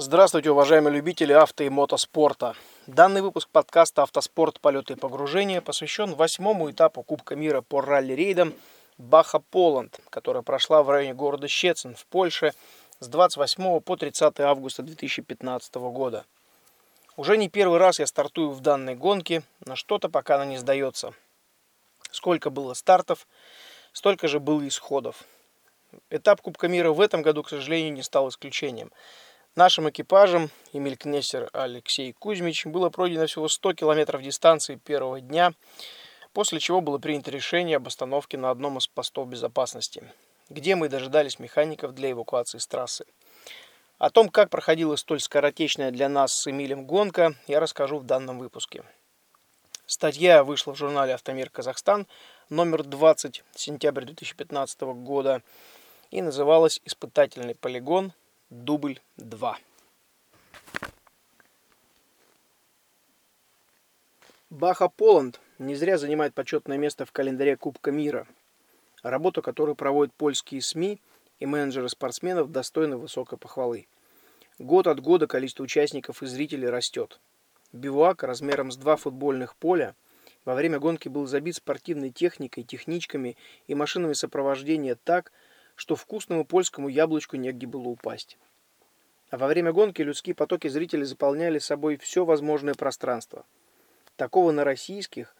Здравствуйте, уважаемые любители авто и мотоспорта. Данный выпуск подкаста «Автоспорт. Полеты и погружения» посвящен восьмому этапу Кубка мира по ралли-рейдам Баха Поланд, которая прошла в районе города Щецин в Польше с 28 по 30 августа 2015 года. Уже не первый раз я стартую в данной гонке, но что-то пока она не сдается. Сколько было стартов, столько же было исходов. Этап Кубка мира в этом году, к сожалению, не стал исключением – Нашим экипажем, Эмиль Кнессер, Алексей Кузьмич, было пройдено всего 100 километров дистанции первого дня, после чего было принято решение об остановке на одном из постов безопасности, где мы дожидались механиков для эвакуации с трассы. О том, как проходила столь скоротечная для нас с Эмилем гонка, я расскажу в данном выпуске. Статья вышла в журнале «Автомир Казахстан» номер 20, сентябрь 2015 года, и называлась «Испытательный полигон Дубль 2. Баха Поланд не зря занимает почетное место в календаре Кубка мира, работу которую проводят польские СМИ и менеджеры спортсменов достойны высокой похвалы. Год от года количество участников и зрителей растет. Бивуак размером с два футбольных поля во время гонки был забит спортивной техникой, техничками и машинами сопровождения так, что вкусному польскому яблочку негде было упасть. А во время гонки людские потоки зрителей заполняли собой все возможное пространство. Такого на российских,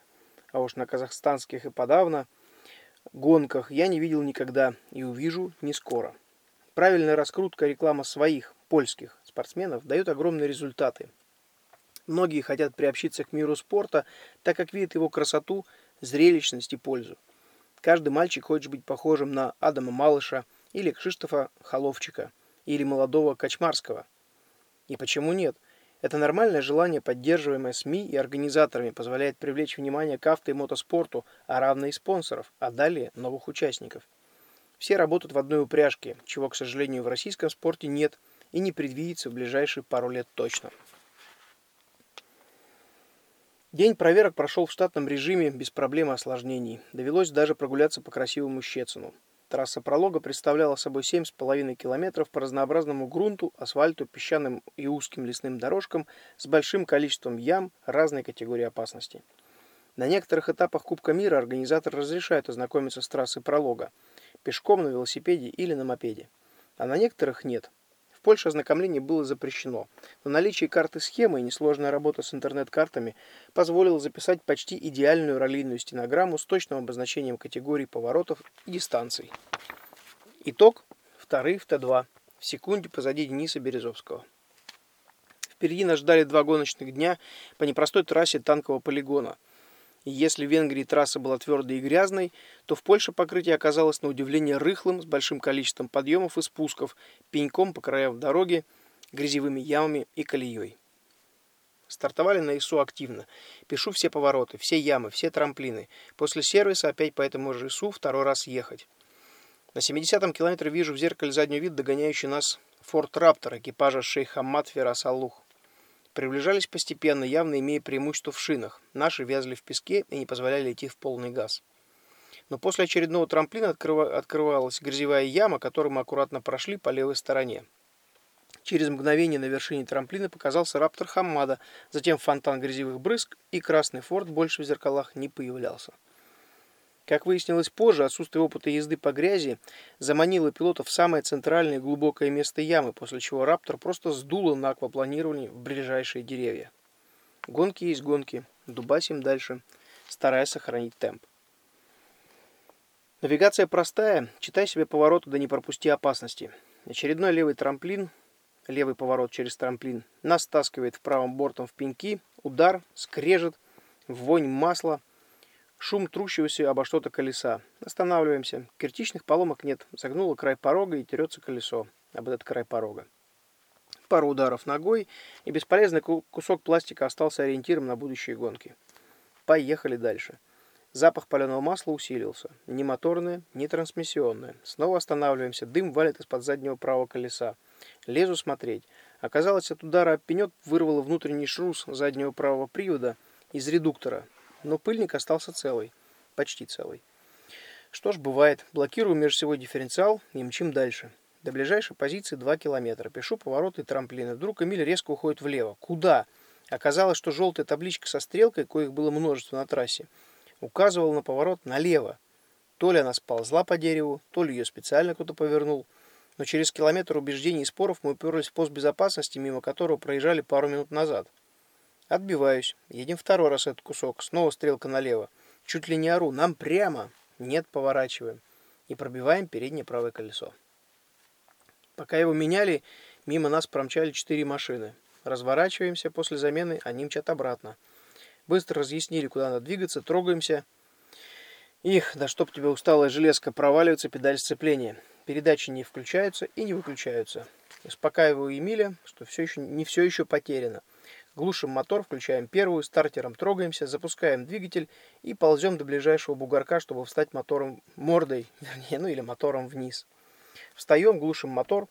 а уж на казахстанских и подавно, гонках я не видел никогда и увижу не скоро. Правильная раскрутка реклама своих, польских спортсменов дает огромные результаты. Многие хотят приобщиться к миру спорта, так как видят его красоту, зрелищность и пользу. Каждый мальчик хочет быть похожим на Адама Малыша или Кшиштофа Холовчика или молодого Качмарского. И почему нет? Это нормальное желание, поддерживаемое СМИ и организаторами, позволяет привлечь внимание к авто и мотоспорту, а равно и спонсоров, а далее новых участников. Все работают в одной упряжке, чего, к сожалению, в российском спорте нет и не предвидится в ближайшие пару лет точно. День проверок прошел в штатном режиме без проблем и осложнений. Довелось даже прогуляться по красивому Щецину. Трасса пролога представляла собой 7,5 километров по разнообразному грунту, асфальту, песчаным и узким лесным дорожкам с большим количеством ям разной категории опасности. На некоторых этапах Кубка мира организатор разрешает ознакомиться с трассой пролога пешком, на велосипеде или на мопеде. А на некоторых нет. В Польше ознакомление было запрещено, но наличие карты схемы и несложная работа с интернет-картами позволило записать почти идеальную раллийную стенограмму с точным обозначением категорий поворотов и дистанций. Итог – вторые в Т2, в секунде позади Дениса Березовского. Впереди нас ждали два гоночных дня по непростой трассе танкового полигона – если в Венгрии трасса была твердой и грязной, то в Польше покрытие оказалось на удивление рыхлым, с большим количеством подъемов и спусков, пеньком по краям дороги, грязевыми ямами и колеей. Стартовали на ИСУ активно. Пишу все повороты, все ямы, все трамплины. После сервиса опять по этому же ИСУ второй раз ехать. На 70-м километре вижу в зеркале задний вид догоняющий нас Форд Раптор экипажа шейха Матфера Салух. Приближались постепенно, явно имея преимущество в шинах. Наши вязли в песке и не позволяли идти в полный газ. Но после очередного трамплина открыва... открывалась грязевая яма, которую мы аккуратно прошли по левой стороне. Через мгновение на вершине трамплина показался раптор Хаммада, затем фонтан грязевых брызг, и красный форт больше в зеркалах не появлялся. Как выяснилось позже, отсутствие опыта езды по грязи заманило пилота в самое центральное глубокое место ямы, после чего «Раптор» просто сдуло на аквапланировании в ближайшие деревья. Гонки есть гонки. Дубасим дальше, стараясь сохранить темп. Навигация простая. Читай себе повороты, да не пропусти опасности. Очередной левый трамплин, левый поворот через трамплин, нас стаскивает в правом бортом в пеньки, удар, скрежет, вонь масла – Шум трущегося обо что-то колеса. Останавливаемся. Критичных поломок нет. Загнуло край порога и терется колесо об этот край порога. Пару ударов ногой, и бесполезный кусок пластика остался ориентиром на будущие гонки. Поехали дальше. Запах паленого масла усилился. Ни моторное, ни трансмиссионное. Снова останавливаемся. Дым валит из-под заднего правого колеса. Лезу смотреть. Оказалось, от удара об пенек вырвало внутренний шрус заднего правого привода из редуктора но пыльник остался целый, почти целый. Что ж, бывает. Блокируем межсевой дифференциал и мчим дальше. До ближайшей позиции 2 километра. Пишу повороты и трамплины. Вдруг Эмиль резко уходит влево. Куда? Оказалось, что желтая табличка со стрелкой, коих было множество на трассе, указывала на поворот налево. То ли она сползла по дереву, то ли ее специально кто-то повернул. Но через километр убеждений и споров мы уперлись в пост безопасности, мимо которого проезжали пару минут назад. Отбиваюсь. Едем второй раз этот кусок. Снова стрелка налево. Чуть ли не ору. Нам прямо. Нет, поворачиваем. И пробиваем переднее правое колесо. Пока его меняли, мимо нас промчали четыре машины. Разворачиваемся после замены, они мчат обратно. Быстро разъяснили, куда надо двигаться, трогаемся. Их, да чтоб тебе усталая железка, проваливается педаль сцепления. Передачи не включаются и не выключаются. Успокаиваю Эмиля, что все еще, не все еще потеряно. Глушим мотор, включаем первую, стартером трогаемся, запускаем двигатель и ползем до ближайшего бугорка, чтобы встать мотором мордой, вернее, ну или мотором вниз. Встаем, глушим мотор,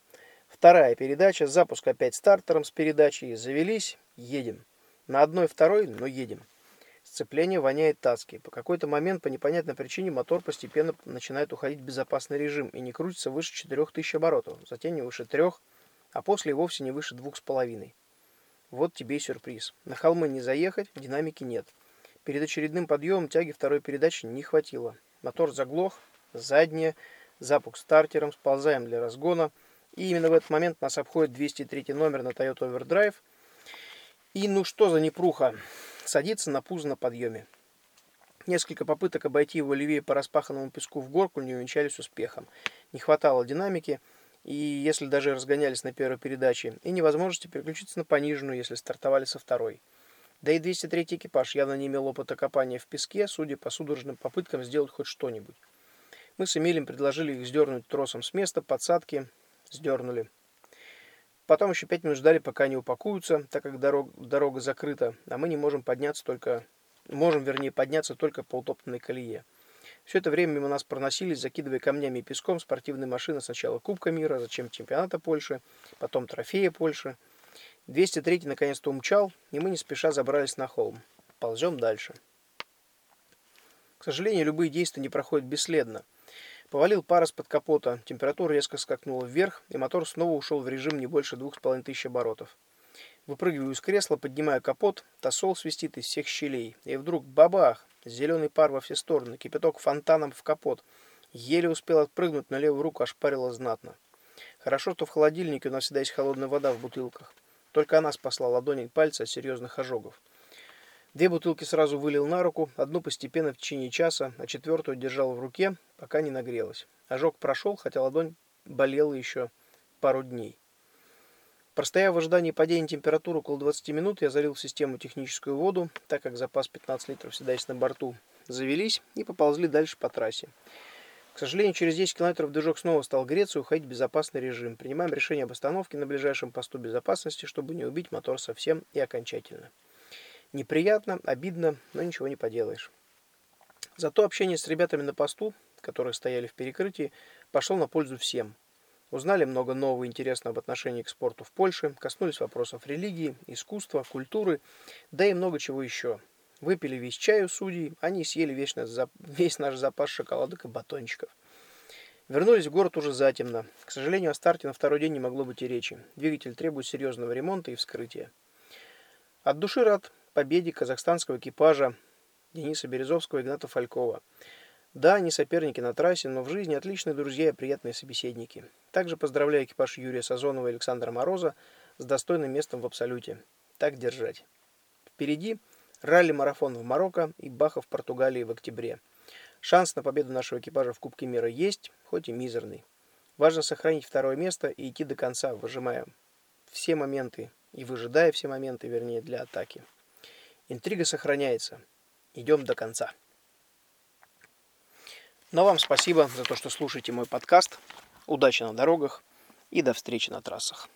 Вторая передача, запуск опять стартером с передачей, завелись, едем. На одной второй, но едем. Сцепление воняет таски. По какой-то момент, по непонятной причине, мотор постепенно начинает уходить в безопасный режим и не крутится выше 4000 оборотов, затем не выше 3, а после и вовсе не выше 2,5. Вот тебе и сюрприз. На холмы не заехать, динамики нет. Перед очередным подъемом тяги второй передачи не хватило. Мотор заглох, заднее, запуск стартером, сползаем для разгона – и именно в этот момент нас обходит 203 номер на Toyota Overdrive. И ну что за непруха. Садится на пузо на подъеме. Несколько попыток обойти его левее по распаханному песку в горку не увенчались успехом. Не хватало динамики, и если даже разгонялись на первой передаче, и невозможности переключиться на пониженную, если стартовали со второй. Да и 203 экипаж явно не имел опыта копания в песке, судя по судорожным попыткам сделать хоть что-нибудь. Мы с Эмилем предложили их сдернуть тросом с места подсадки, Сдернули. Потом еще пять минут ждали, пока они упакуются, так как дорог, дорога закрыта, а мы не можем подняться только... Можем, вернее, подняться только по утоптанной колее. Все это время мимо нас проносились, закидывая камнями и песком, спортивные машины сначала Кубка мира, затем чемпионата Польши, потом трофея Польши. 203 наконец-то умчал, и мы не спеша забрались на холм. Ползем дальше. К сожалению, любые действия не проходят бесследно. Повалил пар из-под капота, температура резко скакнула вверх, и мотор снова ушел в режим не больше двух с половиной тысяч оборотов. Выпрыгиваю из кресла, поднимаю капот, тосол свистит из всех щелей. И вдруг бабах! Зеленый пар во все стороны, кипяток фонтаном в капот. Еле успел отпрыгнуть, на левую руку ошпарило знатно. Хорошо, что в холодильнике у нас всегда есть холодная вода в бутылках. Только она спасла ладони и пальцы от серьезных ожогов. Две бутылки сразу вылил на руку, одну постепенно в течение часа, а четвертую держал в руке, пока не нагрелась. Ожог прошел, хотя ладонь болела еще пару дней. Простояв в ожидании падения температуры около 20 минут, я залил в систему техническую воду, так как запас 15 литров всегда есть на борту. Завелись и поползли дальше по трассе. К сожалению, через 10 километров движок снова стал греться и уходить в безопасный режим. Принимаем решение об остановке на ближайшем посту безопасности, чтобы не убить мотор совсем и окончательно. Неприятно, обидно, но ничего не поделаешь. Зато общение с ребятами на посту, которые стояли в перекрытии, пошло на пользу всем. Узнали много нового и интересного об отношении к спорту в Польше, коснулись вопросов религии, искусства, культуры, да и много чего еще. Выпили весь чай у судей, они съели весь наш, весь наш запас шоколадок и батончиков. Вернулись в город уже затемно. К сожалению, о старте на второй день не могло быть и речи. Двигатель требует серьезного ремонта и вскрытия. От души рад, победе казахстанского экипажа Дениса Березовского и Игната Фалькова. Да, они соперники на трассе, но в жизни отличные друзья и приятные собеседники. Также поздравляю экипаж Юрия Сазонова и Александра Мороза с достойным местом в абсолюте. Так держать. Впереди ралли-марафон в Марокко и Баха в Португалии в октябре. Шанс на победу нашего экипажа в Кубке мира есть, хоть и мизерный. Важно сохранить второе место и идти до конца, выжимая все моменты и выжидая все моменты, вернее, для атаки. Интрига сохраняется. Идем до конца. Но вам спасибо за то, что слушаете мой подкаст. Удачи на дорогах и до встречи на трассах.